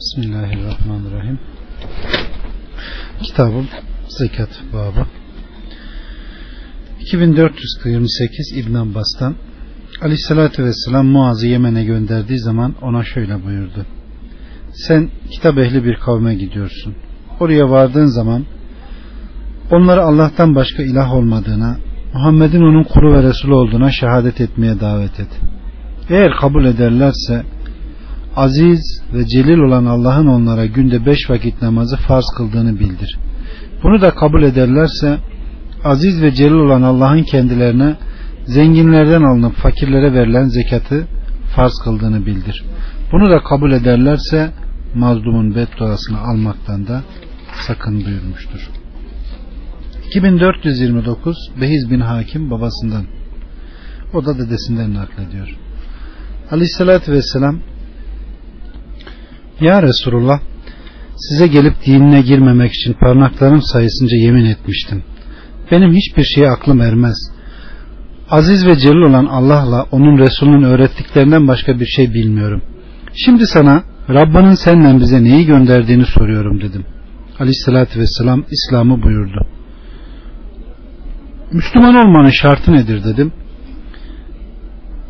Bismillahirrahmanirrahim. Kitabım Zekat babı. 2428 İbn Abbas'tan Aleyhisselatü Vesselam Muaz'ı Yemen'e gönderdiği zaman ona şöyle buyurdu. Sen kitap ehli bir kavme gidiyorsun. Oraya vardığın zaman onları Allah'tan başka ilah olmadığına, Muhammed'in onun kulu ve Resulü olduğuna şehadet etmeye davet et. Eğer kabul ederlerse aziz ve celil olan Allah'ın onlara günde beş vakit namazı farz kıldığını bildir. Bunu da kabul ederlerse aziz ve celil olan Allah'ın kendilerine zenginlerden alınıp fakirlere verilen zekatı farz kıldığını bildir. Bunu da kabul ederlerse mazlumun bedduasını almaktan da sakın buyurmuştur. 2429 Behiz bin Hakim babasından o da dedesinden naklediyor. Aleyhissalatü vesselam Ya Resulullah size gelip dinine girmemek için parmaklarım sayısınca yemin etmiştim. Benim hiçbir şeye aklım ermez. Aziz ve celil olan Allah'la onun Resulünün öğrettiklerinden başka bir şey bilmiyorum. Şimdi sana Rabbinin senden bize neyi gönderdiğini soruyorum dedim. Aleyhissalatü vesselam İslam'ı buyurdu. Müslüman olmanın şartı nedir dedim.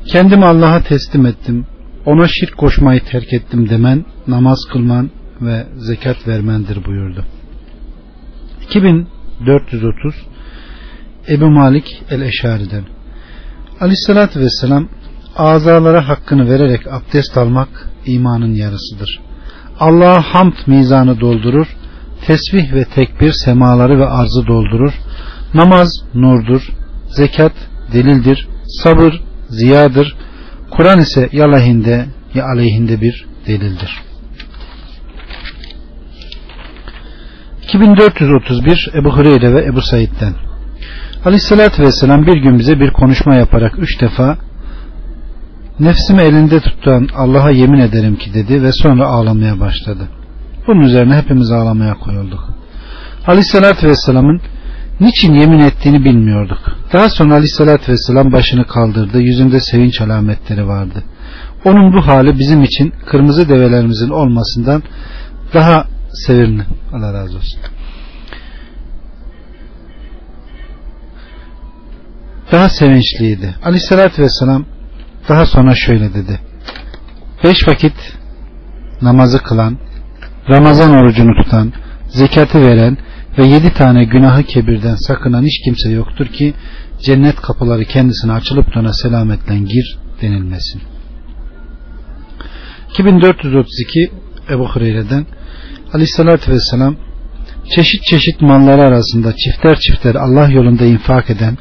Kendimi Allah'a teslim ettim. Ona şirk koşmayı terk ettim demen, namaz kılman ve zekat vermendir buyurdu. 2430 Ebu Malik el-Eşari'den Aleyhissalatü Vesselam azalara hakkını vererek abdest almak imanın yarısıdır. Allah'a hamd mizanı doldurur, tesbih ve tekbir semaları ve arzı doldurur, namaz nurdur, zekat delildir, sabır ziyadır, Kur'an ise ya lehinde ya aleyhinde bir delildir. 2431 Ebu Hureyre ve Ebu Said'den Aleyhissalatü Vesselam bir gün bize bir konuşma yaparak üç defa nefsimi elinde tutan Allah'a yemin ederim ki dedi ve sonra ağlamaya başladı. Bunun üzerine hepimiz ağlamaya koyulduk. Aleyhissalatü Vesselam'ın niçin yemin ettiğini bilmiyorduk. Daha sonra Aleyhissalatü Vesselam başını kaldırdı. Yüzünde sevinç alametleri vardı. Onun bu hali bizim için kırmızı develerimizin olmasından daha sevimli. Allah razı olsun. Daha sevinçliydi. Aleyhissalatü Vesselam daha sonra şöyle dedi. Beş vakit namazı kılan, Ramazan orucunu tutan, zekatı veren ve yedi tane günahı kebirden sakınan hiç kimse yoktur ki cennet kapıları kendisine açılıp da ona selametle gir denilmesin. 2432 Ebu Hureyre'den Aleyhissalatü Vesselam çeşit çeşit malları arasında çifter çifter Allah yolunda infak eden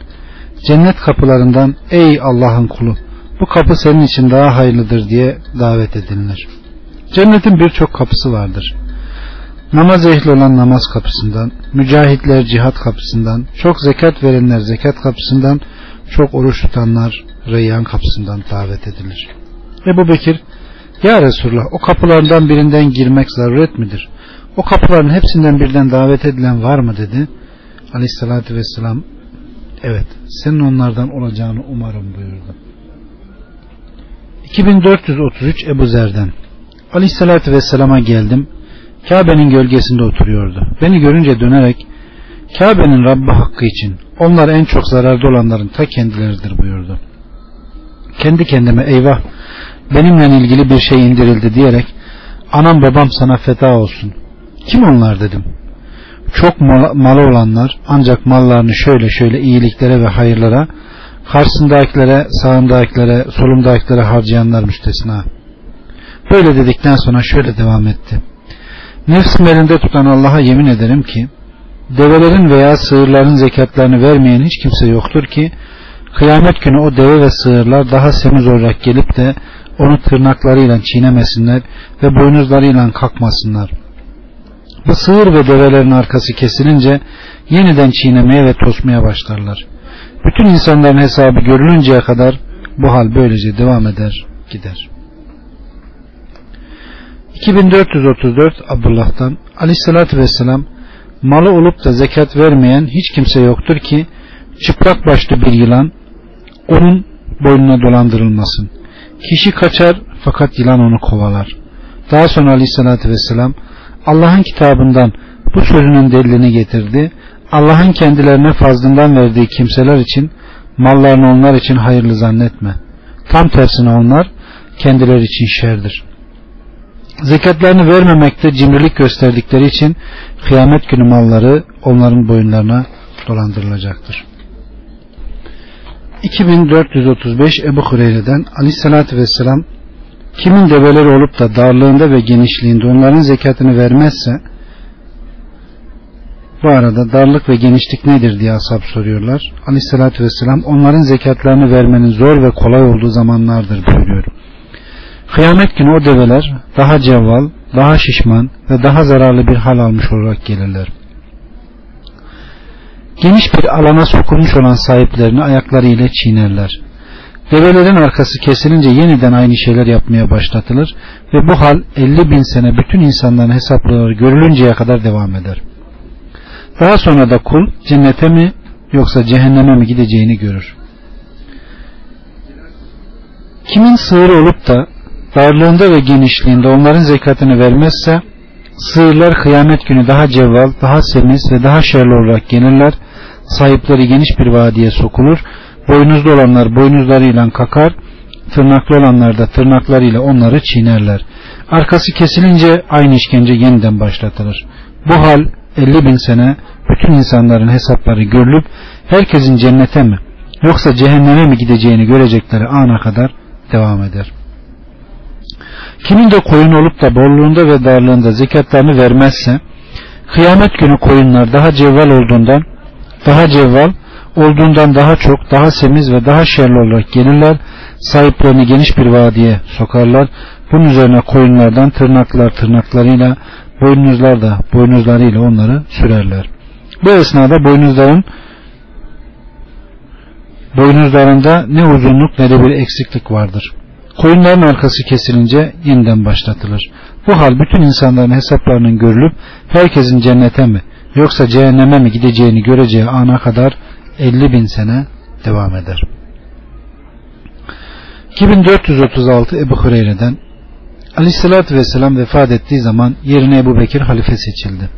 cennet kapılarından ey Allah'ın kulu bu kapı senin için daha hayırlıdır diye davet edilir. Cennetin birçok kapısı vardır. Namaz ehli olan namaz kapısından, mücahitler cihat kapısından, çok zekat verenler zekat kapısından, çok oruç tutanlar reyyan kapısından davet edilir. Ebu Bekir, Ya Resulullah o kapılardan birinden girmek zaruret midir? O kapıların hepsinden birden davet edilen var mı dedi. Aleyhissalatü vesselam evet senin onlardan olacağını umarım buyurdu. 2433 Ebu Zer'den Aleyhissalatü vesselama geldim Kabe'nin gölgesinde oturuyordu. Beni görünce dönerek Kabe'nin Rabbi hakkı için onlar en çok zararda olanların ta kendileridir buyurdu. Kendi kendime eyvah benimle ilgili bir şey indirildi diyerek anam babam sana feda olsun. Kim onlar dedim. Çok mal, malı olanlar ancak mallarını şöyle şöyle iyiliklere ve hayırlara karşısındakilere, sağındakilere, solundakilere harcayanlar müstesna. Böyle dedikten sonra şöyle devam etti. Nefsim elinde tutan Allah'a yemin ederim ki develerin veya sığırların zekatlarını vermeyen hiç kimse yoktur ki kıyamet günü o deve ve sığırlar daha semiz olarak gelip de onu tırnaklarıyla çiğnemesinler ve boynuzlarıyla kalkmasınlar. Bu sığır ve develerin arkası kesilince yeniden çiğnemeye ve tosmaya başlarlar. Bütün insanların hesabı görülünceye kadar bu hal böylece devam eder gider. 2434 Abdullah'tan Aleyhisselatü Vesselam malı olup da zekat vermeyen hiç kimse yoktur ki çıplak başlı bir yılan onun boynuna dolandırılmasın. Kişi kaçar fakat yılan onu kovalar. Daha sonra aleyhissalatü vesselam Allah'ın kitabından bu sözünün delilini getirdi. Allah'ın kendilerine fazlından verdiği kimseler için mallarını onlar için hayırlı zannetme. Tam tersine onlar kendileri için şerdir. Zekatlarını vermemekte cimrilik gösterdikleri için kıyamet günü malları onların boyunlarına dolandırılacaktır. 2435 Ebu Hureyre'den Aleyhisselatü Vesselam kimin develeri olup da darlığında ve genişliğinde onların zekatını vermezse bu arada darlık ve genişlik nedir diye ashab soruyorlar. Aleyhissalatü vesselam onların zekatlarını vermenin zor ve kolay olduğu zamanlardır buyuruyor. Kıyamet günü o develer daha cevval, daha şişman ve daha zararlı bir hal almış olarak gelirler. Geniş bir alana sokulmuş olan sahiplerini ayakları ile çiğnerler. Develerin arkası kesilince yeniden aynı şeyler yapmaya başlatılır ve bu hal 50 bin sene bütün insanların hesapları görülünceye kadar devam eder. Daha sonra da kul cennete mi yoksa cehenneme mi gideceğini görür. Kimin sığırı olup da darlığında ve genişliğinde onların zekatını vermezse sığırlar kıyamet günü daha cevval, daha semiz ve daha şerli olarak gelirler. Sahipleri geniş bir vadiye sokulur. Boynuzlu olanlar boynuzlarıyla kakar, tırnaklı olanlar da tırnaklarıyla onları çiğnerler. Arkası kesilince aynı işkence yeniden başlatılır. Bu hal 50 bin sene bütün insanların hesapları görülüp herkesin cennete mi yoksa cehenneme mi gideceğini görecekleri ana kadar devam eder. Kimin de koyun olup da bolluğunda ve darlığında zekatlarını vermezse kıyamet günü koyunlar daha cevval olduğundan daha cevval olduğundan daha çok daha semiz ve daha şerli olarak gelirler sahiplerini geniş bir vadiye sokarlar bunun üzerine koyunlardan tırnaklar tırnaklarıyla boynuzlar da boynuzlarıyla onları sürerler. Bu esnada boynuzların boynuzlarında ne uzunluk ne de bir eksiklik vardır. Koyunların arkası kesilince yeniden başlatılır. Bu hal bütün insanların hesaplarının görülüp herkesin cennete mi yoksa cehenneme mi gideceğini göreceği ana kadar 50 bin sene devam eder. 2436 Ebu Hureyre'den Aleyhisselatü Vesselam vefat ettiği zaman yerine Ebu Bekir halife seçildi.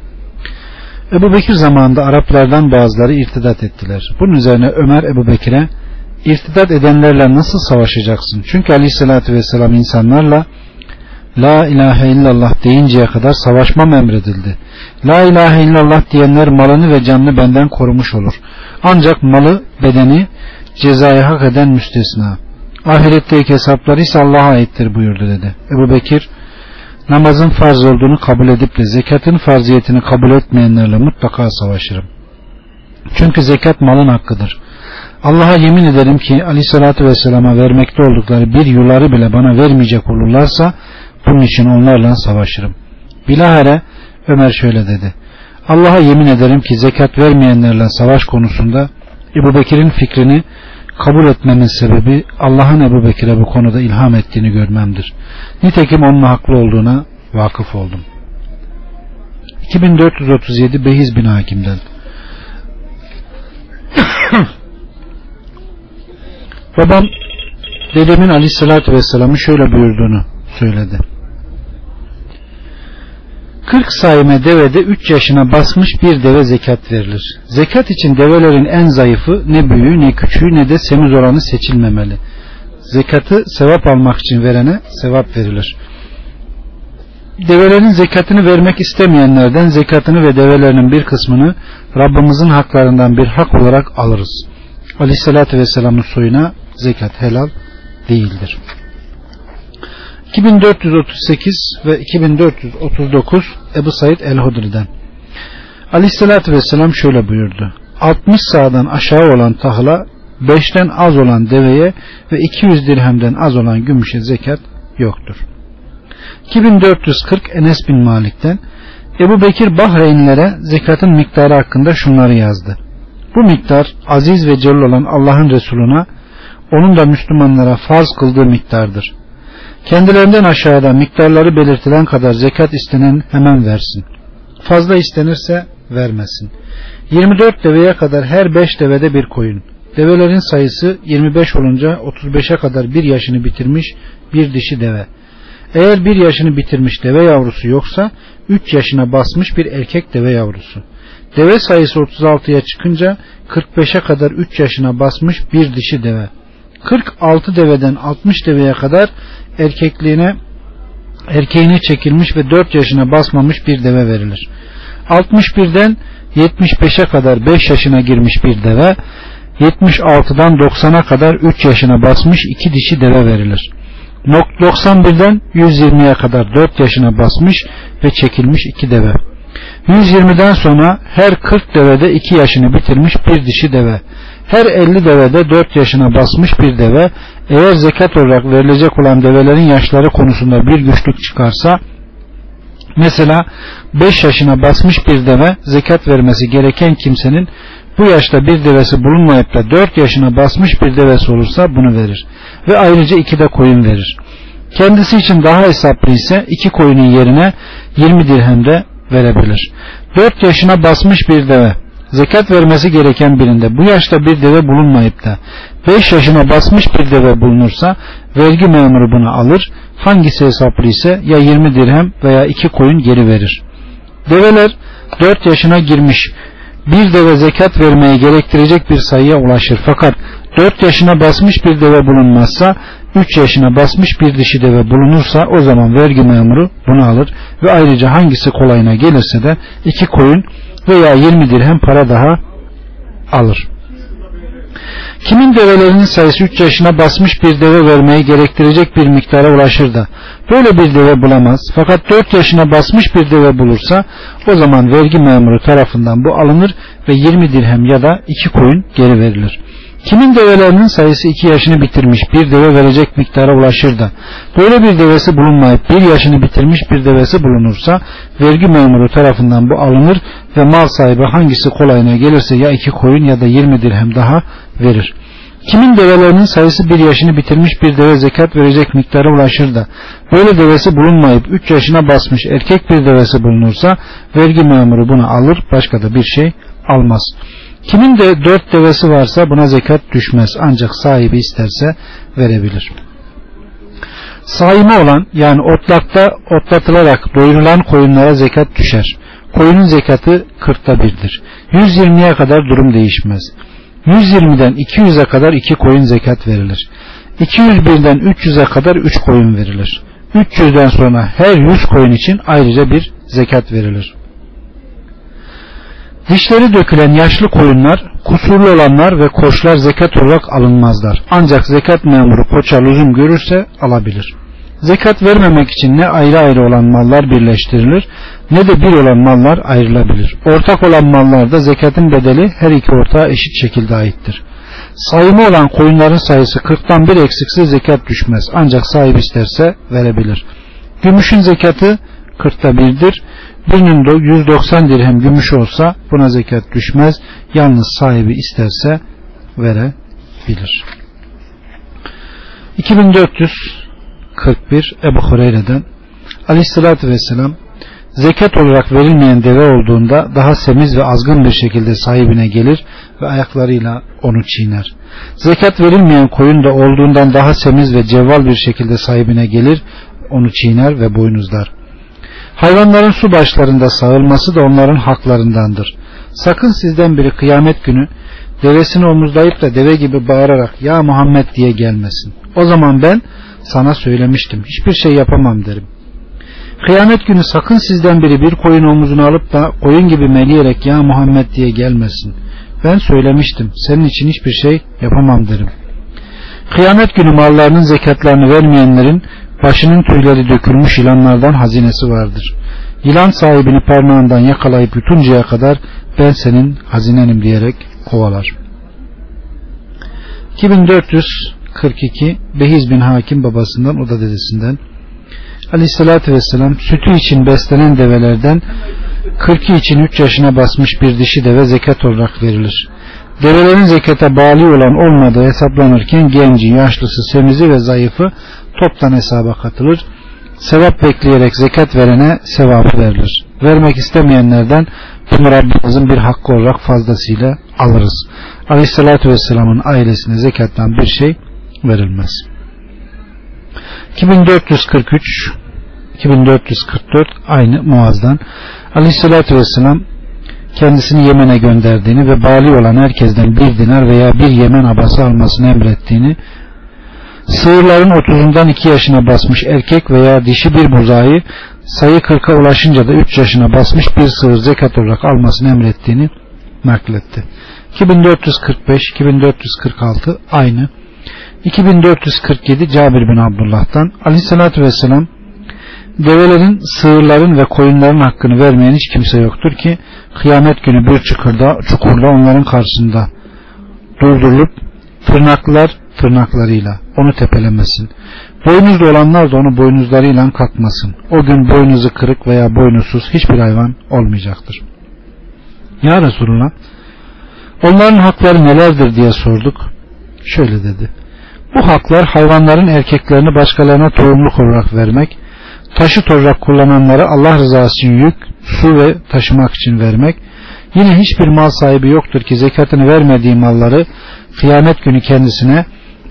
Ebu Bekir zamanında Araplardan bazıları irtidat ettiler. Bunun üzerine Ömer Ebu Bekir'e irtidat edenlerle nasıl savaşacaksın? Çünkü Aleyhisselatü Vesselam insanlarla La ilahe illallah deyinceye kadar savaşmam emredildi. La ilahe illallah diyenler malını ve canını benden korumuş olur. Ancak malı, bedeni cezaya hak eden müstesna. Ahiretteki hesapları ise Allah'a aittir buyurdu dedi. Ebu Bekir namazın farz olduğunu kabul edip de zekatın farziyetini kabul etmeyenlerle mutlaka savaşırım. Çünkü zekat malın hakkıdır. Allah'a yemin ederim ki aleyhissalatü vesselama vermekte oldukları bir yuları bile bana vermeyecek olurlarsa bunun için onlarla savaşırım. Bilahare Ömer şöyle dedi. Allah'a yemin ederim ki zekat vermeyenlerle savaş konusunda Ebu Bekir'in fikrini kabul etmemin sebebi Allah'ın Ebu Bekir'e bu konuda ilham ettiğini görmemdir. Nitekim onun haklı olduğuna vakıf oldum. 2437 Behiz bin Hakim'den Babam dedemin aleyhissalatü vesselam'ı şöyle buyurduğunu söyledi. 40 sayime devede 3 yaşına basmış bir deve zekat verilir. Zekat için develerin en zayıfı ne büyüğü ne küçüğü ne de semiz olanı seçilmemeli. Zekatı sevap almak için verene sevap verilir. Develerin zekatını vermek istemeyenlerden zekatını ve develerinin bir kısmını Rabbimizin haklarından bir hak olarak alırız. Aleyhissalatü Vesselam'ın soyuna zekat helal değildir. 2438 ve 2439 Ebu Said el-Hudri'den Aleyhissalatü Vesselam şöyle buyurdu. 60 sağdan aşağı olan tahla 5'ten az olan deveye ve 200 dirhemden az olan gümüşe zekat yoktur. 2440 Enes bin Malik'ten Ebu Bekir Bahreynlere zekatın miktarı hakkında şunları yazdı. Bu miktar aziz ve celil olan Allah'ın Resuluna onun da Müslümanlara farz kıldığı miktardır. Kendilerinden aşağıda miktarları belirtilen kadar zekat istenen hemen versin. Fazla istenirse vermesin. 24 deveye kadar her 5 devede bir koyun. Develerin sayısı 25 olunca 35'e kadar bir yaşını bitirmiş bir dişi deve. Eğer bir yaşını bitirmiş deve yavrusu yoksa 3 yaşına basmış bir erkek deve yavrusu. Deve sayısı 36'ya çıkınca 45'e kadar 3 yaşına basmış bir dişi deve. 46 deveden 60 deveye kadar erkekliğine erkeğine çekilmiş ve 4 yaşına basmamış bir deve verilir. 61'den 75'e kadar 5 yaşına girmiş bir deve, 76'dan 90'a kadar 3 yaşına basmış 2 dişi deve verilir. 91'den 120'ye kadar 4 yaşına basmış ve çekilmiş 2 deve. 120'den sonra her 40 devede 2 yaşını bitirmiş bir dişi deve. Her 50 devede 4 yaşına basmış bir deve. Eğer zekat olarak verilecek olan develerin yaşları konusunda bir güçlük çıkarsa mesela 5 yaşına basmış bir deve zekat vermesi gereken kimsenin bu yaşta bir devesi bulunmayıp da 4 yaşına basmış bir devesi olursa bunu verir. Ve ayrıca 2 de koyun verir. Kendisi için daha hesaplı ise 2 koyunun yerine 20 dirhem de verebilir. 4 yaşına basmış bir deve zekat vermesi gereken birinde bu yaşta bir deve bulunmayıp da 5 yaşına basmış bir deve bulunursa vergi memuru bunu alır. Hangisi hesaplı ise ya 20 dirhem veya 2 koyun geri verir. Develer 4 yaşına girmiş bir deve zekat vermeyi gerektirecek bir sayıya ulaşır. Fakat 4 yaşına basmış bir deve bulunmazsa 3 yaşına basmış bir dişi deve bulunursa o zaman vergi memuru bunu alır ve ayrıca hangisi kolayına gelirse de 2 koyun veya 20 dirhem para daha alır. Kimin develerinin sayısı 3 yaşına basmış bir deve vermeyi gerektirecek bir miktara ulaşır da böyle bir deve bulamaz fakat 4 yaşına basmış bir deve bulursa o zaman vergi memuru tarafından bu alınır ve 20 dirhem ya da 2 koyun geri verilir. Kimin develerinin sayısı 2 yaşını bitirmiş bir deve verecek miktara ulaşır da böyle bir devesi bulunmayıp 1 yaşını bitirmiş bir devesi bulunursa vergi memuru tarafından bu alınır ve mal sahibi hangisi kolayına gelirse ya 2 koyun ya da 20 dirhem daha verir. Kimin develerinin sayısı bir yaşını bitirmiş bir deve zekat verecek miktara ulaşır da böyle devesi bulunmayıp 3 yaşına basmış erkek bir devesi bulunursa vergi memuru bunu alır başka da bir şey almaz. Kimin de dört devesi varsa buna zekat düşmez ancak sahibi isterse verebilir. Saimi olan yani otlakta otlatılarak doyurulan koyunlara zekat düşer. Koyunun zekatı kırkta birdir. 120'ye kadar durum değişmez. 120'den 200'e kadar iki koyun zekat verilir. 201'den 300'e kadar 3 koyun verilir. 300'den sonra her 100 koyun için ayrıca bir zekat verilir. Dişleri dökülen yaşlı koyunlar, kusurlu olanlar ve koçlar zekat olarak alınmazlar. Ancak zekat memuru koça lüzum görürse alabilir. Zekat vermemek için ne ayrı ayrı olan mallar birleştirilir ne de bir olan mallar ayrılabilir. Ortak olan mallarda zekatın bedeli her iki ortağa eşit şekilde aittir. Sayımı olan koyunların sayısı 40'tan bir eksikse zekat düşmez. Ancak sahip isterse verebilir. Gümüşün zekatı 40'ta birdir. Birinin 190 dirhem gümüş olsa buna zekat düşmez. Yalnız sahibi isterse verebilir. 2441 Ebu Hureyre'den Aleyhisselatü Vesselam zekat olarak verilmeyen deve olduğunda daha semiz ve azgın bir şekilde sahibine gelir ve ayaklarıyla onu çiğner. Zekat verilmeyen koyun da olduğundan daha semiz ve cevval bir şekilde sahibine gelir, onu çiğner ve boynuzlar. Hayvanların su başlarında sağılması da onların haklarındandır. Sakın sizden biri kıyamet günü devesini omuzlayıp da deve gibi bağırarak ya Muhammed diye gelmesin. O zaman ben sana söylemiştim hiçbir şey yapamam derim. Kıyamet günü sakın sizden biri bir koyun omuzuna alıp da koyun gibi meleyerek ya Muhammed diye gelmesin. Ben söylemiştim senin için hiçbir şey yapamam derim. Kıyamet günü mallarının zekatlarını vermeyenlerin başının tüyleri dökülmüş yılanlardan hazinesi vardır. Yılan sahibini parmağından yakalayıp yutuncaya kadar ben senin hazinenim diyerek kovalar. 2442 Behiz bin Hakim babasından o da dedesinden Aleyhissalatü Vesselam sütü için beslenen develerden 42 için 3 yaşına basmış bir dişi deve zekat olarak verilir. Develerin zekata bağlı olan olmadığı hesaplanırken genci, yaşlısı, semizi ve zayıfı toptan hesaba katılır. Sevap bekleyerek zekat verene sevabı verilir. Vermek istemeyenlerden bunu Rabbimizin bir hakkı olarak fazlasıyla alırız. Aleyhissalatü Vesselam'ın ailesine zekattan bir şey verilmez. 2443 2444 aynı Muaz'dan Aleyhisselatü Vesselam kendisini Yemen'e gönderdiğini ve bali olan herkesten bir dinar veya bir Yemen abası almasını emrettiğini sığırların 30'undan 2 yaşına basmış erkek veya dişi bir buzayı sayı 40'a ulaşınca da 3 yaşına basmış bir sığır zekat olarak almasını emrettiğini nakletti. 2445 2446 aynı 2447 Cabir bin Abdullah'tan Aleyhisselatü Vesselam develerin, sığırların ve koyunların hakkını vermeyen hiç kimse yoktur ki kıyamet günü bir çukurda, çukurda onların karşısında durdurulup tırnaklar tırnaklarıyla onu tepelemesin. Boynuzlu olanlar da onu boynuzlarıyla kalkmasın. O gün boynuzu kırık veya boynuzsuz hiçbir hayvan olmayacaktır. Ya Resulullah onların hakları nelerdir diye sorduk. Şöyle dedi. Bu haklar hayvanların erkeklerini başkalarına tohumluk olarak vermek, taşı toprak kullananları Allah rızası için yük, su ve taşımak için vermek, yine hiçbir mal sahibi yoktur ki zekatını vermediği malları kıyamet günü kendisine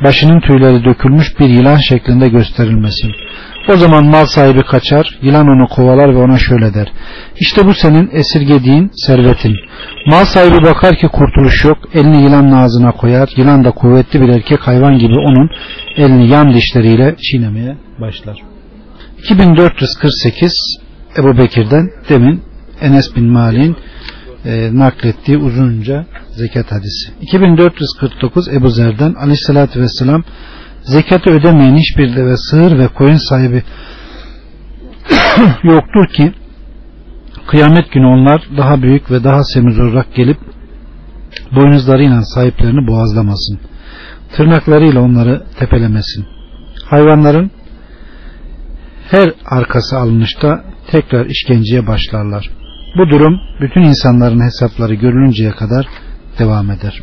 başının tüyleri dökülmüş bir yılan şeklinde gösterilmesin. O zaman mal sahibi kaçar, yılan onu kovalar ve ona şöyle der. İşte bu senin esirgediğin servetin. Mal sahibi bakar ki kurtuluş yok, elini yılanın ağzına koyar, yılan da kuvvetli bir erkek hayvan gibi onun elini yan dişleriyle çiğnemeye başlar. 2448 Ebu Bekir'den demin Enes bin Malik'in e, naklettiği uzunca zekat hadisi. 2449 Ebu Zer'den aleyhissalatü vesselam zekatı ödemeyen hiçbir deve sığır ve koyun sahibi yoktur ki kıyamet günü onlar daha büyük ve daha semiz olarak gelip boynuzlarıyla sahiplerini boğazlamasın. Tırnaklarıyla onları tepelemesin. Hayvanların her arkası alınışta tekrar işkenceye başlarlar. Bu durum bütün insanların hesapları görülünceye kadar devam eder.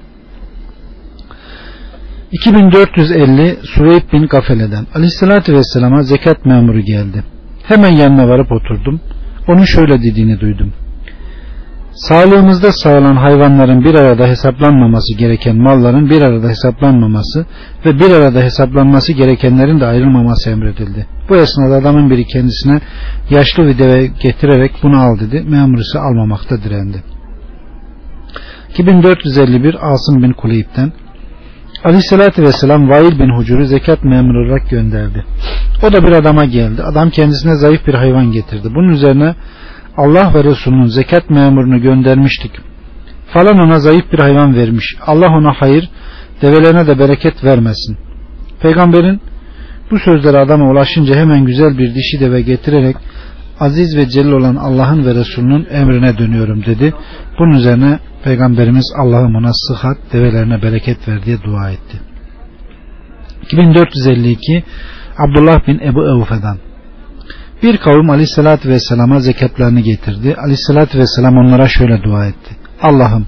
2450 Suveyb bin Gafele'den Aleyhisselatü Vesselam'a zekat memuru geldi. Hemen yanına varıp oturdum. Onun şöyle dediğini duydum. Sağlığımızda sağlanan hayvanların bir arada hesaplanmaması gereken malların bir arada hesaplanmaması ve bir arada hesaplanması gerekenlerin de ayrılmaması emredildi. Bu esnada adamın biri kendisine yaşlı bir deve getirerek bunu al dedi. Memur ise almamakta direndi. 2451 Asım bin Kuleyb'den Aleyhisselatü Vesselam Vail bin Hucur'u zekat memuru olarak gönderdi. O da bir adama geldi. Adam kendisine zayıf bir hayvan getirdi. Bunun üzerine Allah ve Resulünün zekat memurunu göndermiştik. Falan ona zayıf bir hayvan vermiş. Allah ona hayır, develerine de bereket vermesin. Peygamberin bu sözleri adama ulaşınca hemen güzel bir dişi deve getirerek aziz ve celil olan Allah'ın ve Resulünün emrine dönüyorum dedi. Bunun üzerine Peygamberimiz Allah'ım ona sıhhat, develerine bereket ver diye dua etti. 2452 Abdullah bin Ebu Evfe'den bir kavim aleyhissalatü vesselama zekatlarını getirdi. Aleyhissalatü vesselam onlara şöyle dua etti. Allah'ım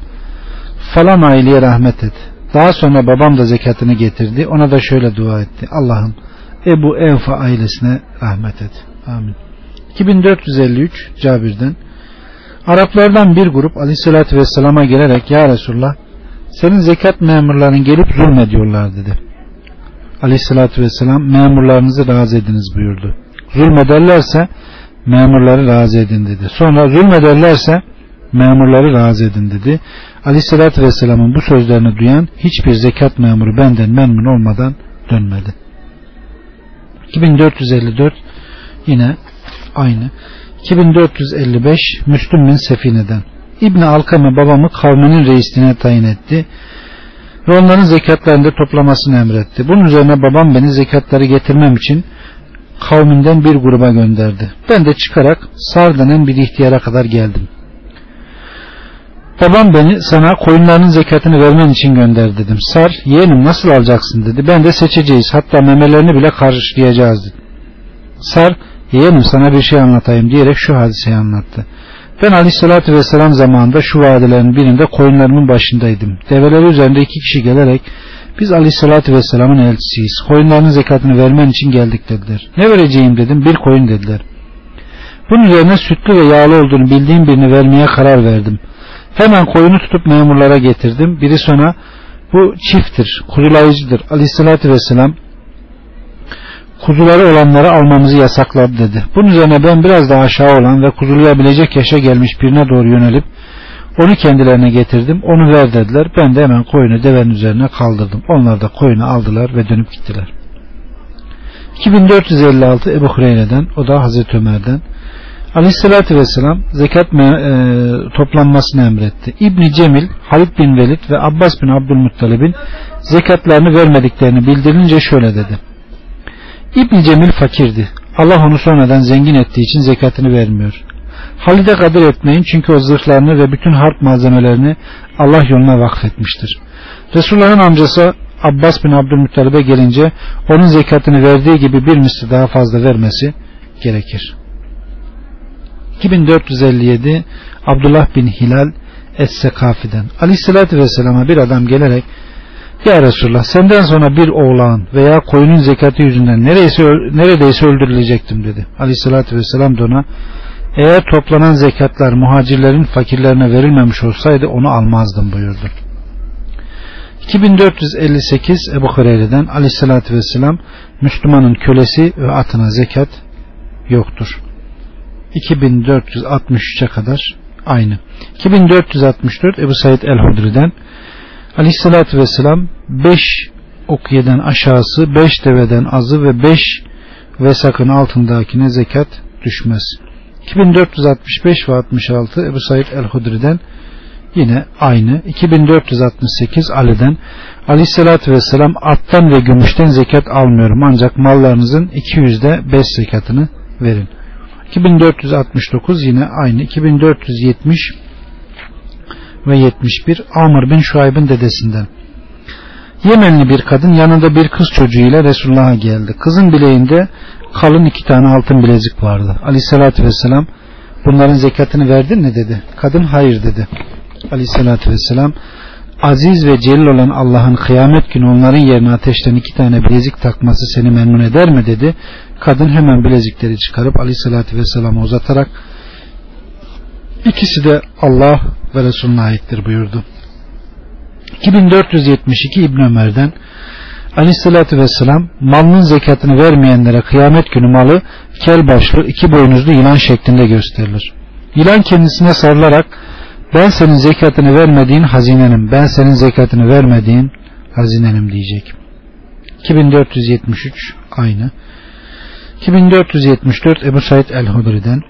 falan aileye rahmet et. Daha sonra babam da zekatını getirdi. Ona da şöyle dua etti. Allah'ım Ebu Evfa ailesine rahmet et. Amin. 2453 Cabir'den Araplardan bir grup aleyhissalatü vesselama gelerek Ya Resulullah senin zekat memurların gelip zulmediyorlar dedi. Aleyhissalatü vesselam memurlarınızı razı ediniz buyurdu. Zulmederlerse memurları razı edin dedi. Sonra zulmederlerse memurları razı edin dedi. Aleyhissalatü vesselamın bu sözlerini duyan hiçbir zekat memuru benden memnun olmadan dönmedi. 2454 yine aynı. 2455 Müslüm bin Sefine'den. İbni Alkame babamı kavminin reisliğine tayin etti ve onların zekatlarını toplamasını emretti. Bunun üzerine babam beni zekatları getirmem için kavminden bir gruba gönderdi. Ben de çıkarak Sar denen bir ihtiyara kadar geldim. Babam beni sana koyunlarının zekatını vermen için gönder dedim. Sar yeğenim nasıl alacaksın dedi. Ben de seçeceğiz hatta memelerini bile karşılayacağız dedi. Sar yeğenim sana bir şey anlatayım diyerek şu hadiseyi anlattı. Ben aleyhissalatü vesselam zamanında şu vadilerin birinde koyunlarımın başındaydım. Develeri üzerinde iki kişi gelerek biz aleyhissalatü vesselamın elçisiyiz. Koyunlarının zekatını vermen için geldik dediler. Ne vereceğim dedim. Bir koyun dediler. Bunun üzerine sütlü ve yağlı olduğunu bildiğim birini vermeye karar verdim. Hemen koyunu tutup memurlara getirdim. Biri sonra bu çifttir, kurulayıcıdır. Aleyhissalatü vesselam kuzuları olanları almamızı yasakladı dedi. Bunun üzerine ben biraz daha aşağı olan ve kuzulayabilecek yaşa gelmiş birine doğru yönelip onu kendilerine getirdim. Onu ver dediler. Ben de hemen koyunu devenin üzerine kaldırdım. Onlar da koyunu aldılar ve dönüp gittiler. 2456 Ebu Hureyre'den o da Hazreti Ömer'den Aleyhisselatü Vesselam zekat e, toplanmasını emretti. İbni Cemil, Halid bin Velid ve Abbas bin Abdülmuttalib'in zekatlarını vermediklerini bildirince şöyle dedi. İbni Cemil fakirdi. Allah onu sonradan zengin ettiği için zekatını vermiyor. Halide kadir etmeyin çünkü o zırhlarını ve bütün harp malzemelerini Allah yoluna vakfetmiştir. Resulullah'ın amcası Abbas bin Abdülmuttalib'e gelince onun zekatını verdiği gibi bir misli daha fazla vermesi gerekir. 2457 Abdullah bin Hilal Es-Sekafi'den Aleyhisselatü Vesselam'a bir adam gelerek Ya Resulullah senden sonra bir oğlan veya koyunun zekatı yüzünden neredeyse, neredeyse öldürülecektim dedi. Aleyhisselatü Vesselam da ona eğer toplanan zekatlar muhacirlerin fakirlerine verilmemiş olsaydı onu almazdım buyurdu. 2458 Ebu Hureyre'den aleyhissalatü vesselam Müslümanın kölesi ve atına zekat yoktur. 2463'e kadar aynı. 2464 Ebu Said el-Hudri'den aleyhissalatü vesselam 5 okiyeden aşağısı 5 deveden azı ve 5 vesakın altındakine zekat düşmez. 2465 ve 66 Ebu Said el-Hudri'den yine aynı. 2468 Ali'den Aleyhisselatü Vesselam attan ve gümüşten zekat almıyorum ancak mallarınızın 200'de 5 zekatını verin. 2469 yine aynı. 2470 ve 71 Amr bin Şuayb'ın dedesinden. Yemenli bir kadın yanında bir kız çocuğuyla Resulullah'a geldi. Kızın bileğinde kalın iki tane altın bilezik vardı. Aleyhissalatü vesselam bunların zekatını verdin mi dedi. Kadın hayır dedi. Aleyhissalatü vesselam aziz ve celil olan Allah'ın kıyamet günü onların yerine ateşten iki tane bilezik takması seni memnun eder mi dedi. Kadın hemen bilezikleri çıkarıp aleyhissalatü vesselam'a uzatarak ikisi de Allah ve Resulüne aittir buyurdu. 2472 İbn Ömer'den Aleyhissalatü Vesselam malının zekatını vermeyenlere kıyamet günü malı kel başlı iki boynuzlu yılan şeklinde gösterilir. Yılan kendisine sarılarak ben senin zekatını vermediğin hazinenim ben senin zekatını vermediğin hazinenim diyecek. 2473 aynı. 2474 Ebu Said el-Hudri'den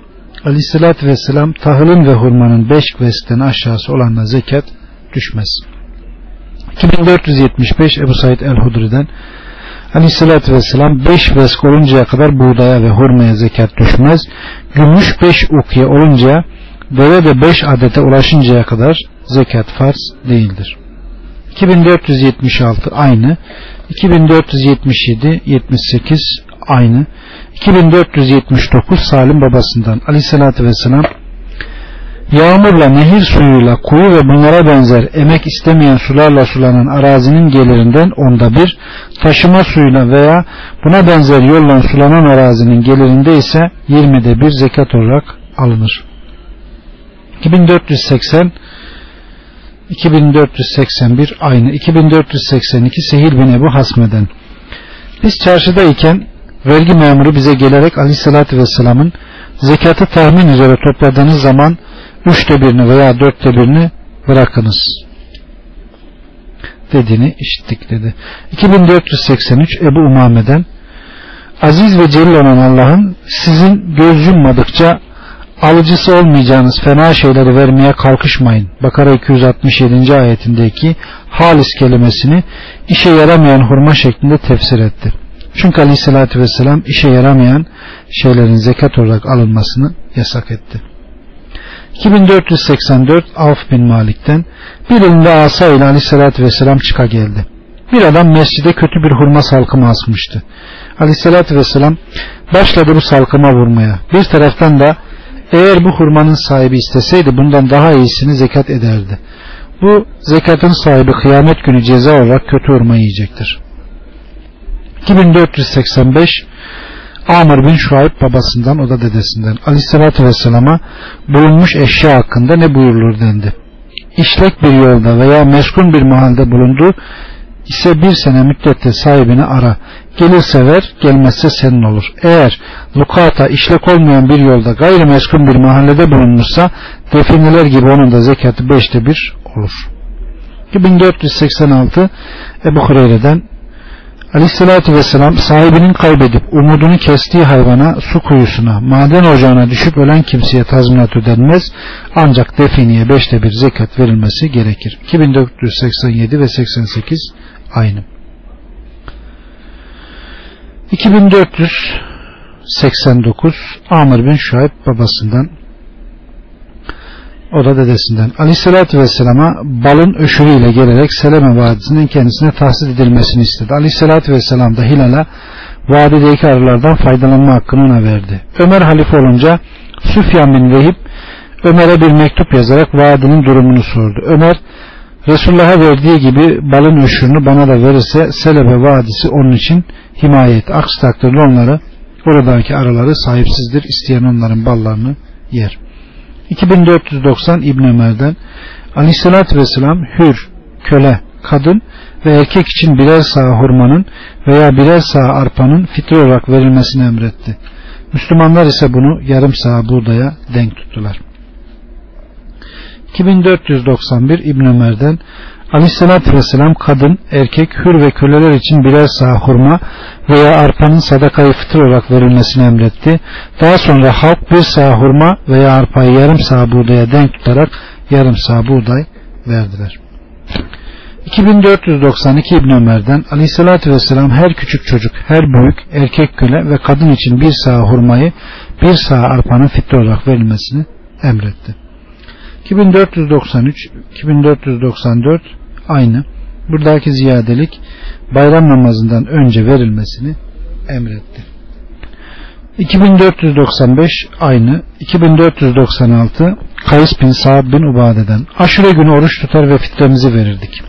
Aleyhissalatü Vesselam tahılın ve hurmanın beş kvesten aşağısı olanla zekat düşmez. 2475 Ebu Said el-Hudri'den Aleyhissalatü Vesselam 5 vesk oluncaya kadar buğdaya ve hurmaya zekat düşmez. Gümüş 5 ukiye olunca deve de 5 adete ulaşıncaya kadar zekat farz değildir. 2476 aynı. 2477 78 aynı. 2479 Salim babasından Aleyhissalatü Vesselam Yağmurla, nehir suyuyla, kuyu ve bunlara benzer emek istemeyen sularla sulanan arazinin gelirinden onda bir, taşıma suyuyla veya buna benzer yolla sulanan arazinin gelirinde ise yirmide bir zekat olarak alınır. 2480 2481 aynı 2482 Sehil bin Ebu Hasmeden biz çarşıdayken vergi memuru bize gelerek aleyhissalatü vesselamın zekatı tahmin üzere topladığınız zaman üçte birini veya dörtte birini bırakınız dediğini işittik dedi. 2483 Ebu Umame'den Aziz ve Celil olan Allah'ın sizin göz yummadıkça alıcısı olmayacağınız fena şeyleri vermeye kalkışmayın. Bakara 267. ayetindeki halis kelimesini işe yaramayan hurma şeklinde tefsir etti. Çünkü aleyhissalatü vesselam işe yaramayan şeylerin zekat olarak alınmasını yasak etti. 2484 Avf bin Malik'ten bir elinde asa ile aleyhissalatü vesselam çıka geldi. Bir adam mescide kötü bir hurma salkımı asmıştı. Aleyhissalatü vesselam başladı bu salkıma vurmaya. Bir taraftan da eğer bu hurmanın sahibi isteseydi bundan daha iyisini zekat ederdi. Bu zekatın sahibi kıyamet günü ceza olarak kötü hurma yiyecektir. 2485 Amr bin Şuayb babasından o da dedesinden Aleyhisselatü Vesselam'a bulunmuş eşya hakkında ne buyurulur dendi. İşlek bir yolda veya meskun bir mahallede bulundu ise bir sene müddette sahibini ara. Gelirse ver, gelmezse senin olur. Eğer lukata işlek olmayan bir yolda gayrimeskun bir mahallede bulunmuşsa defineler gibi onun da zekatı beşte bir olur. 1486 Ebu Hureyre'den Aleyhissalatü Vesselam sahibinin kaybedip umudunu kestiği hayvana, su kuyusuna, maden ocağına düşüp ölen kimseye tazminat ödenmez ancak definiye beşte bir zekat verilmesi gerekir. 2487 ve 88 aynı. 2489 Amr bin Şuayb babasından o da dedesinden. Aleyhissalatü Vesselam'a balın öşürüyle gelerek Seleme Vadisi'nin kendisine tahsis edilmesini istedi. Aleyhissalatü Vesselam da Hilal'a vadideki arılardan faydalanma hakkını ona verdi. Ömer halife olunca Süfyan bin Vehib Ömer'e bir mektup yazarak vadinin durumunu sordu. Ömer Resulullah'a verdiği gibi balın öşürünü bana da verirse Selebe Vadisi onun için himayet. Aksi takdirde onları oradaki arıları sahipsizdir. İsteyen onların ballarını yer. 2490 İbn Ömer'den Aleyhisselatü Vesselam hür, köle, kadın ve erkek için birer sağ hurmanın veya birer sağ arpanın fitre olarak verilmesini emretti. Müslümanlar ise bunu yarım sağ buğdaya denk tuttular. 2491 İbn Ömer'den Aleyhisselatü Vesselam kadın, erkek, hür ve köleler için birer sağ hurma veya arpanın sadakayı fıtır olarak verilmesini emretti. Daha sonra halk bir sağ hurma veya arpayı yarım sağ buğdaya denk tutarak yarım sağ buğday verdiler. 2492 İbn Ömer'den Aleyhisselatü Vesselam her küçük çocuk, her büyük, erkek köle ve kadın için bir sağ hurmayı bir sağ arpanın fitri olarak verilmesini emretti. 2493 2494 aynı. Buradaki ziyadelik bayram namazından önce verilmesini emretti. 2495 aynı. 2496 Kays bin Sa'd bin Ubade'den aşure günü oruç tutar ve fitremizi verirdik.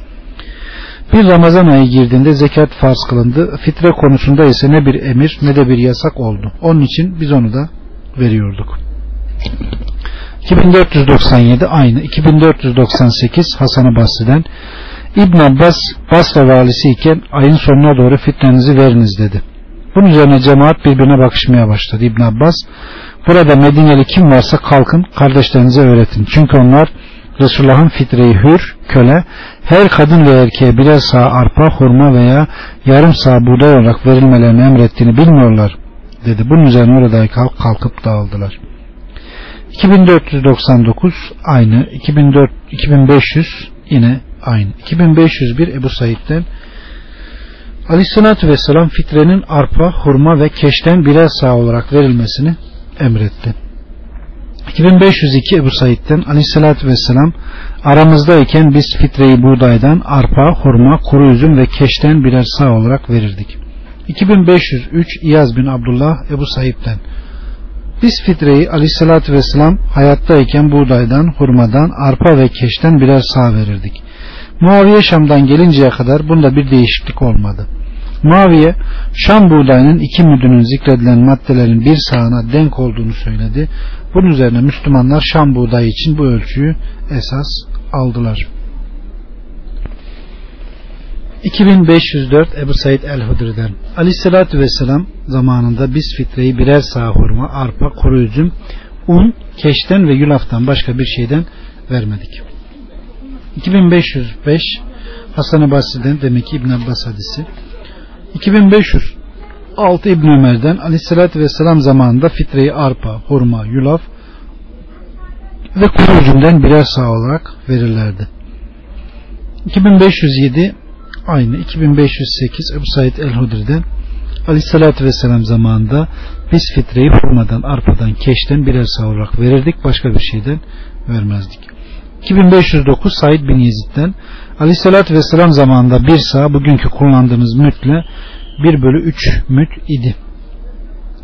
Bir Ramazan ayı girdiğinde zekat farz kılındı. Fitre konusunda ise ne bir emir ne de bir yasak oldu. Onun için biz onu da veriyorduk. 2497 aynı 2498 Hasan-ı Basri'den İbn Abbas Basra valisi iken ayın sonuna doğru fitnenizi veriniz dedi. Bunun üzerine cemaat birbirine bakışmaya başladı. İbn Abbas burada Medineli kim varsa kalkın kardeşlerinize öğretin. Çünkü onlar Resulullah'ın fitreyi hür, köle, her kadın ve erkeğe birer sağ arpa, hurma veya yarım sağ buğday olarak verilmelerini emrettiğini bilmiyorlar dedi. Bunun üzerine oradaki halk kalkıp dağıldılar. 2499 aynı 2400, 2500 yine aynı 2501 Ebu Said'den Aleyhisselatü Vesselam fitrenin arpa, hurma ve keşten birer sağ olarak verilmesini emretti. 2502 Ebu Said'den Aleyhisselatü Vesselam aramızdayken biz fitreyi buğdaydan arpa, hurma, kuru üzüm ve keşten birer sağ olarak verirdik. 2503 İyaz bin Abdullah Ebu Said'den biz fitreyi aleyhissalatü vesselam hayattayken buğdaydan, hurmadan, arpa ve keşten birer sağ verirdik. Muaviye Şam'dan gelinceye kadar bunda bir değişiklik olmadı. Muaviye Şam buğdayının iki müdünün zikredilen maddelerin bir sağına denk olduğunu söyledi. Bunun üzerine Müslümanlar Şam buğdayı için bu ölçüyü esas aldılar. 2504 Ebu Said el-Hudri'den Aleyhisselatü Vesselam zamanında biz fitreyi birer sağ hurma, arpa, kuru üzüm, un, keşten ve yulaftan başka bir şeyden vermedik. 2505 Hasan-ı Basri'den demek ki İbn Abbas hadisi. 2506 İbn Ömer'den Aleyhisselatü Vesselam zamanında fitreyi arpa, hurma, yulaf ve kuru üzümden birer sağ olarak verirlerdi. 2507 aynı 2508 Ebu Said el-Hudri'den Aleyhisselatü Vesselam zamanında biz fitreyi hurmadan, arpadan, keşten birer sağ olarak verirdik. Başka bir şeyden vermezdik. 2509 Said bin Yezid'den Aleyhisselatü Vesselam zamanında bir sağ bugünkü kullandığımız mütle 1 bölü 3 müt idi.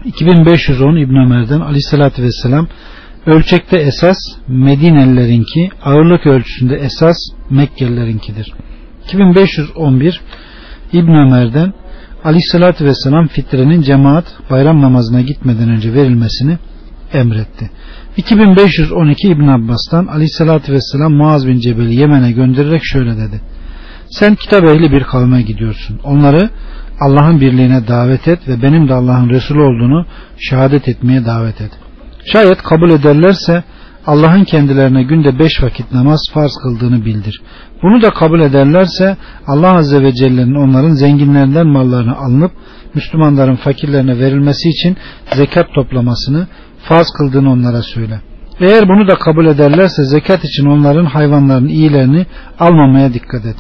2510 İbn Ömer'den Aleyhisselatü Vesselam ölçekte esas Medinelilerinki ağırlık ölçüsünde esas Mekkelilerinkidir. 2511 İbn Ömer'den Aleyhisselatü Vesselam fitrenin cemaat bayram namazına gitmeden önce verilmesini emretti. 2512 İbn Abbas'tan Aleyhisselatü Vesselam Muaz bin Cebel'i Yemen'e göndererek şöyle dedi. Sen kitap ehli bir kavme gidiyorsun. Onları Allah'ın birliğine davet et ve benim de Allah'ın Resulü olduğunu şehadet etmeye davet et. Şayet kabul ederlerse Allah'ın kendilerine günde beş vakit namaz farz kıldığını bildir. Bunu da kabul ederlerse Allah Azze ve Celle'nin onların zenginlerinden mallarını alınıp Müslümanların fakirlerine verilmesi için zekat toplamasını farz kıldığını onlara söyle. Eğer bunu da kabul ederlerse zekat için onların hayvanların iyilerini almamaya dikkat et.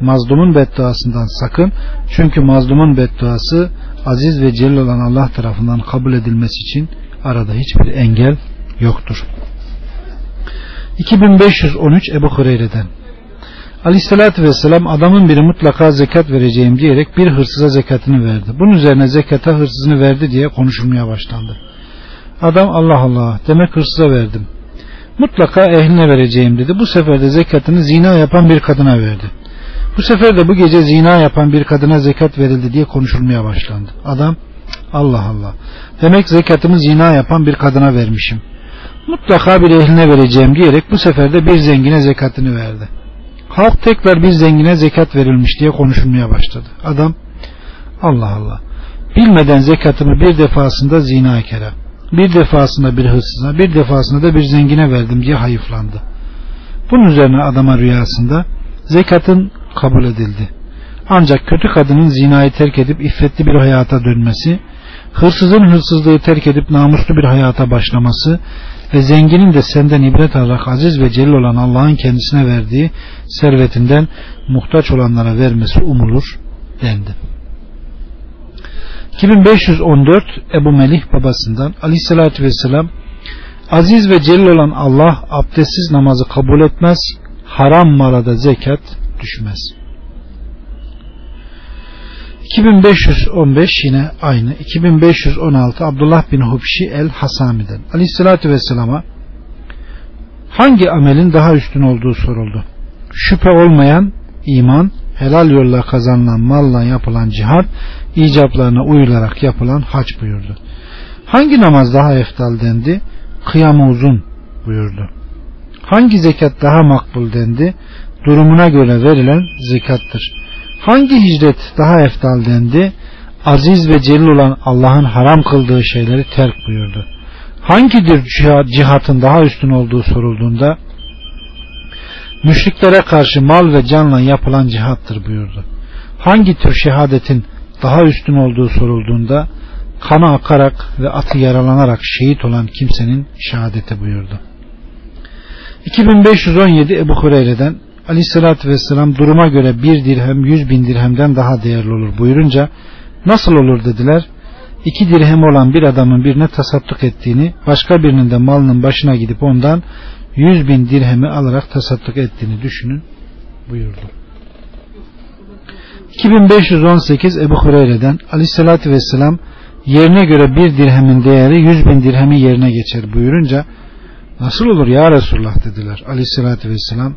Mazlumun bedduasından sakın. Çünkü mazlumun bedduası aziz ve celil olan Allah tarafından kabul edilmesi için arada hiçbir engel yoktur. 2513 Ebu Hureyre'den Aleyhissalatü Vesselam adamın biri mutlaka zekat vereceğim diyerek bir hırsıza zekatını verdi. Bunun üzerine zekata hırsızını verdi diye konuşulmaya başlandı. Adam Allah Allah demek hırsıza verdim. Mutlaka ehline vereceğim dedi. Bu sefer de zekatını zina yapan bir kadına verdi. Bu sefer de bu gece zina yapan bir kadına zekat verildi diye konuşulmaya başlandı. Adam Allah Allah demek zekatımı zina yapan bir kadına vermişim. Mutlaka bir ehline vereceğim diyerek bu sefer de bir zengine zekatını verdi. Halk tekrar bir zengine zekat verilmiş diye konuşulmaya başladı. Adam Allah Allah bilmeden zekatımı bir defasında zina kere bir defasında bir hırsıza bir defasında da bir zengine verdim diye hayıflandı. Bunun üzerine adama rüyasında zekatın kabul edildi. Ancak kötü kadının zinayı terk edip iffetli bir hayata dönmesi, hırsızın hırsızlığı terk edip namuslu bir hayata başlaması ve zenginin de senden ibret alarak aziz ve celil olan Allah'ın kendisine verdiği servetinden muhtaç olanlara vermesi umulur dendi. 2514 Ebu Melih babasından aleyhissalatü vesselam aziz ve celil olan Allah abdestsiz namazı kabul etmez haram mala da zekat düşmez. 2515 yine aynı. 2516 Abdullah bin Hubşi el Hasami'den. Aleyhissalatü vesselama hangi amelin daha üstün olduğu soruldu. Şüphe olmayan iman, helal yolla kazanılan malla yapılan cihat, icaplarına uyularak yapılan hac buyurdu. Hangi namaz daha eftal dendi? Kıyamı uzun buyurdu. Hangi zekat daha makbul dendi? Durumuna göre verilen zekattır. Hangi hicret daha eftal dendi? Aziz ve celil olan Allah'ın haram kıldığı şeyleri terk buyurdu. Hangidir cihatın daha üstün olduğu sorulduğunda müşriklere karşı mal ve canla yapılan cihattır buyurdu. Hangi tür şehadetin daha üstün olduğu sorulduğunda kanı akarak ve atı yaralanarak şehit olan kimsenin şehadeti buyurdu. 2517 Ebu Hureyre'den Aleyhisselatü Vesselam duruma göre bir dirhem yüz bin dirhemden daha değerli olur buyurunca nasıl olur dediler. İki dirhem olan bir adamın birine tasadduk ettiğini başka birinin de malının başına gidip ondan yüz bin dirhemi alarak tasadduk ettiğini düşünün buyurdu. 2518 Ebu Hureyre'den Aleyhisselatü Vesselam yerine göre bir dirhemin değeri yüz bin dirhemi yerine geçer buyurunca nasıl olur ya Resulullah dediler Aleyhisselatü Vesselam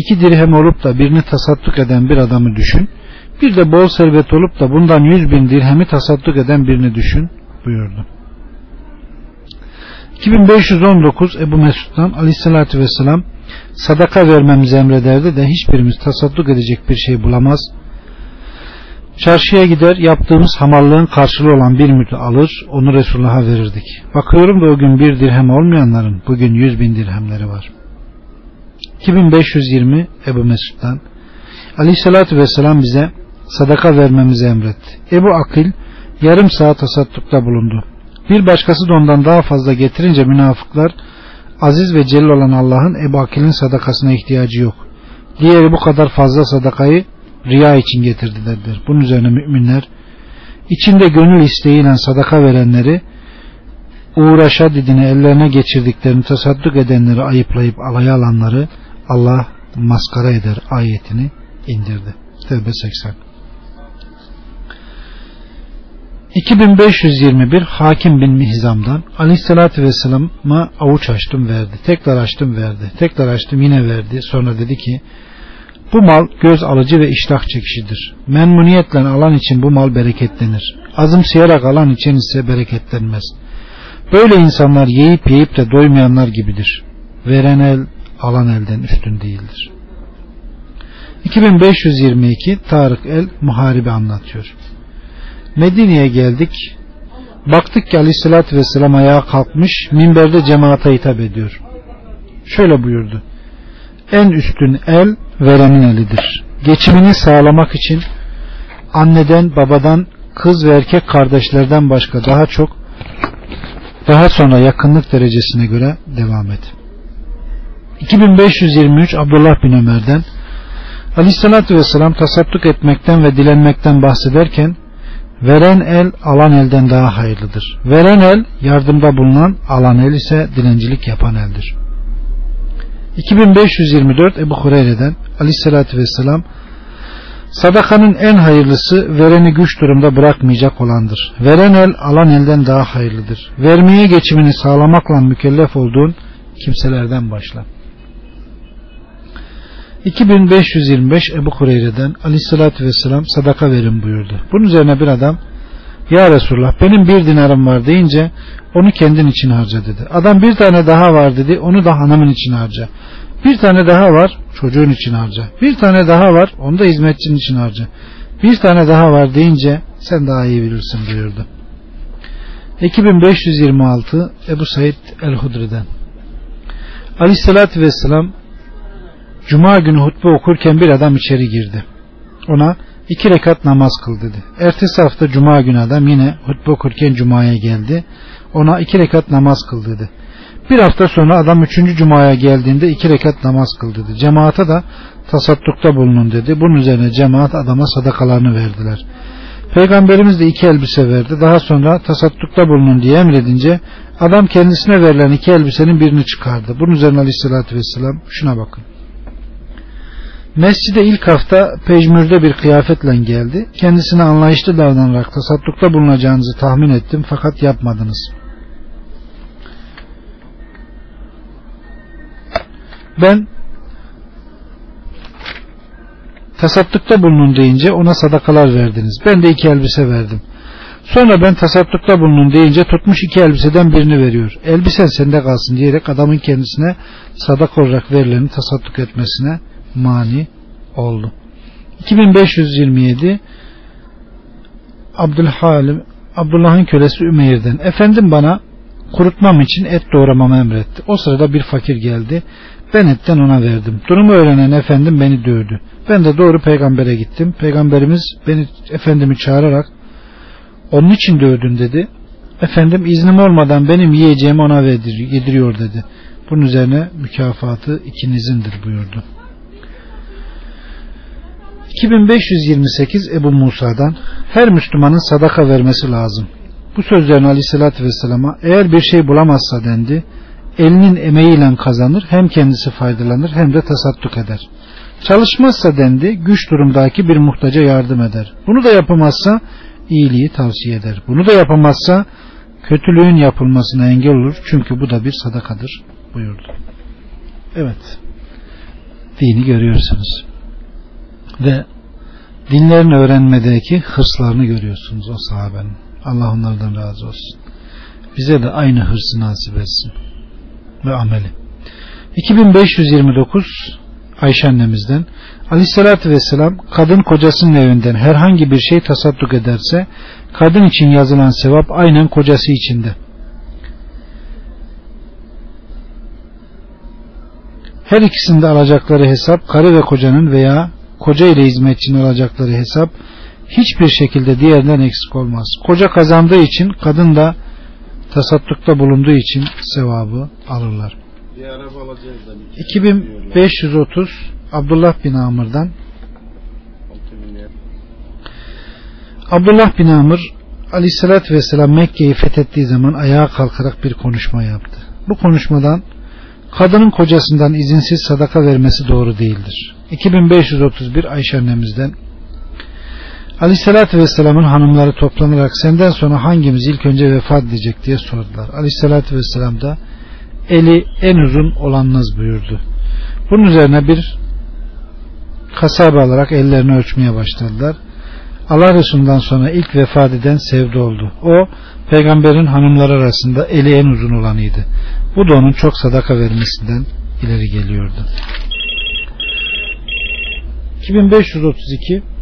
iki dirhem olup da birini tasadduk eden bir adamı düşün bir de bol servet olup da bundan yüz bin dirhemi tasadduk eden birini düşün buyurdu. 2519 Ebu Mesud'dan aleyhissalatü vesselam sadaka vermemizi emrederdi de hiçbirimiz tasadduk edecek bir şey bulamaz. Çarşıya gider yaptığımız hamallığın karşılığı olan bir mütü alır onu Resulullah'a verirdik. Bakıyorum da o gün bir dirhem olmayanların bugün yüz bin dirhemleri var. 2520 Ebu Mesud'dan Aleyhissalatü vesselam bize sadaka vermemizi emretti. Ebu Akil yarım saat tasaddukta bulundu. Bir başkası da ondan daha fazla getirince münafıklar aziz ve celil olan Allah'ın Ebu Akil'in sadakasına ihtiyacı yok. Diğeri bu kadar fazla sadakayı riya için getirdi dediler. Bunun üzerine müminler içinde gönül isteğiyle sadaka verenleri uğraşa didini ellerine geçirdiklerini tasadduk edenleri ayıplayıp alaya alanları Allah maskara eder ayetini indirdi. Tevbe 80 2521 Hakim bin Mihzam'dan Aleyhisselatü Vesselam'a avuç açtım verdi. Tekrar açtım verdi. Tekrar açtım yine verdi. Sonra dedi ki bu mal göz alıcı ve iştah çekişidir. Memnuniyetle alan için bu mal bereketlenir. Azımsayarak alan için ise bereketlenmez. Böyle insanlar yiyip yiyip de doymayanlar gibidir. Veren el alan elden üstün değildir. 2522 Tarık el Muharibi anlatıyor. Medine'ye geldik. Baktık ki aleyhissalatü vesselam ayağa kalkmış minberde cemaate hitap ediyor. Şöyle buyurdu. En üstün el verenin elidir. Geçimini sağlamak için anneden, babadan, kız ve erkek kardeşlerden başka daha çok daha sonra yakınlık derecesine göre devam et. 2523 Abdullah bin Ömer'den Aleyhissalatü Vesselam tasadduk etmekten ve dilenmekten bahsederken veren el alan elden daha hayırlıdır. Veren el yardımda bulunan alan el ise dilencilik yapan eldir. 2524 Ebu Hureyre'den Aleyhissalatü Vesselam Sadakanın en hayırlısı vereni güç durumda bırakmayacak olandır. Veren el alan elden daha hayırlıdır. Vermeye geçimini sağlamakla mükellef olduğun kimselerden başla. 2525 Ebu Kureyre'den aleyhissalatü vesselam sadaka verin buyurdu. Bunun üzerine bir adam ya Resulullah benim bir dinarım var deyince onu kendin için harca dedi. Adam bir tane daha var dedi onu da hanımın için harca. Bir tane daha var çocuğun için harca. Bir tane daha var onu da hizmetçinin için harca. Bir tane daha var deyince sen daha iyi bilirsin buyurdu. 2526 Ebu Said El-Hudri'den Aleyhissalatü Vesselam Cuma günü hutbe okurken bir adam içeri girdi. Ona iki rekat namaz kıl dedi. Ertesi hafta Cuma günü adam yine hutbe okurken Cuma'ya geldi. Ona iki rekat namaz kıl dedi. Bir hafta sonra adam üçüncü Cuma'ya geldiğinde iki rekat namaz kıl dedi. Cemaate da tasaddukta bulunun dedi. Bunun üzerine cemaat adama sadakalarını verdiler. Peygamberimiz de iki elbise verdi. Daha sonra tasaddukta bulunun diye emredince adam kendisine verilen iki elbisenin birini çıkardı. Bunun üzerine aleyhissalatü vesselam şuna bakın. Mescide ilk hafta pejmürde bir kıyafetle geldi. Kendisine anlayışlı davranarak tasaddukta bulunacağınızı tahmin ettim fakat yapmadınız. Ben tasaddukta bulunun deyince ona sadakalar verdiniz. Ben de iki elbise verdim. Sonra ben tasaddukta bulunun deyince tutmuş iki elbiseden birini veriyor. Elbisen sende kalsın diyerek adamın kendisine sadak olarak verileni tasadduk etmesine mani oldu. 2527 Abdülhalim Abdullah'ın kölesi Ümeyr'den efendim bana kurutmam için et doğramamı emretti. O sırada bir fakir geldi. Ben etten ona verdim. Durumu öğrenen efendim beni dövdü. Ben de doğru peygambere gittim. Peygamberimiz beni efendimi çağırarak onun için dövdün dedi. Efendim iznim olmadan benim yiyeceğimi ona yediriyor dedi. Bunun üzerine mükafatı ikinizindir buyurdu. 2528 Ebu Musa'dan her Müslümanın sadaka vermesi lazım. Bu sözlerin aleyhissalatü vesselama eğer bir şey bulamazsa dendi elinin emeğiyle kazanır hem kendisi faydalanır hem de tasadduk eder. Çalışmazsa dendi güç durumdaki bir muhtaca yardım eder. Bunu da yapamazsa iyiliği tavsiye eder. Bunu da yapamazsa kötülüğün yapılmasına engel olur. Çünkü bu da bir sadakadır buyurdu. Evet. Dini görüyorsunuz ve dinlerini öğrenmedeki hırslarını görüyorsunuz o sahabenin. Allah onlardan razı olsun. Bize de aynı hırsı nasip etsin. Ve ameli. 2529 Ayşe annemizden Aleyhisselatü Vesselam kadın kocasının evinden herhangi bir şey tasadduk ederse kadın için yazılan sevap aynen kocası içinde. Her ikisinde alacakları hesap karı ve kocanın veya koca ile hizmetçinin alacakları hesap hiçbir şekilde diğerinden eksik olmaz. Koca kazandığı için kadın da tasaddukta bulunduğu için sevabı alırlar. 2530 Abdullah bin Amr'dan Abdullah bin Amr Aleyhisselatü Vesselam Mekke'yi fethettiği zaman ayağa kalkarak bir konuşma yaptı. Bu konuşmadan kadının kocasından izinsiz sadaka vermesi doğru değildir. 2531 Ayşe annemizden Aleyhissalatü Vesselam'ın hanımları toplanarak senden sonra hangimiz ilk önce vefat edecek diye sordular. Aleyhissalatü Vesselam da eli en uzun olanınız buyurdu. Bunun üzerine bir kasaba alarak ellerini ölçmeye başladılar. Allah Resulü'nden sonra ilk vefat eden Sevde oldu. O peygamberin hanımları arasında eli en uzun olanıydı. Bu da onun çok sadaka vermesinden ileri geliyordu. 2532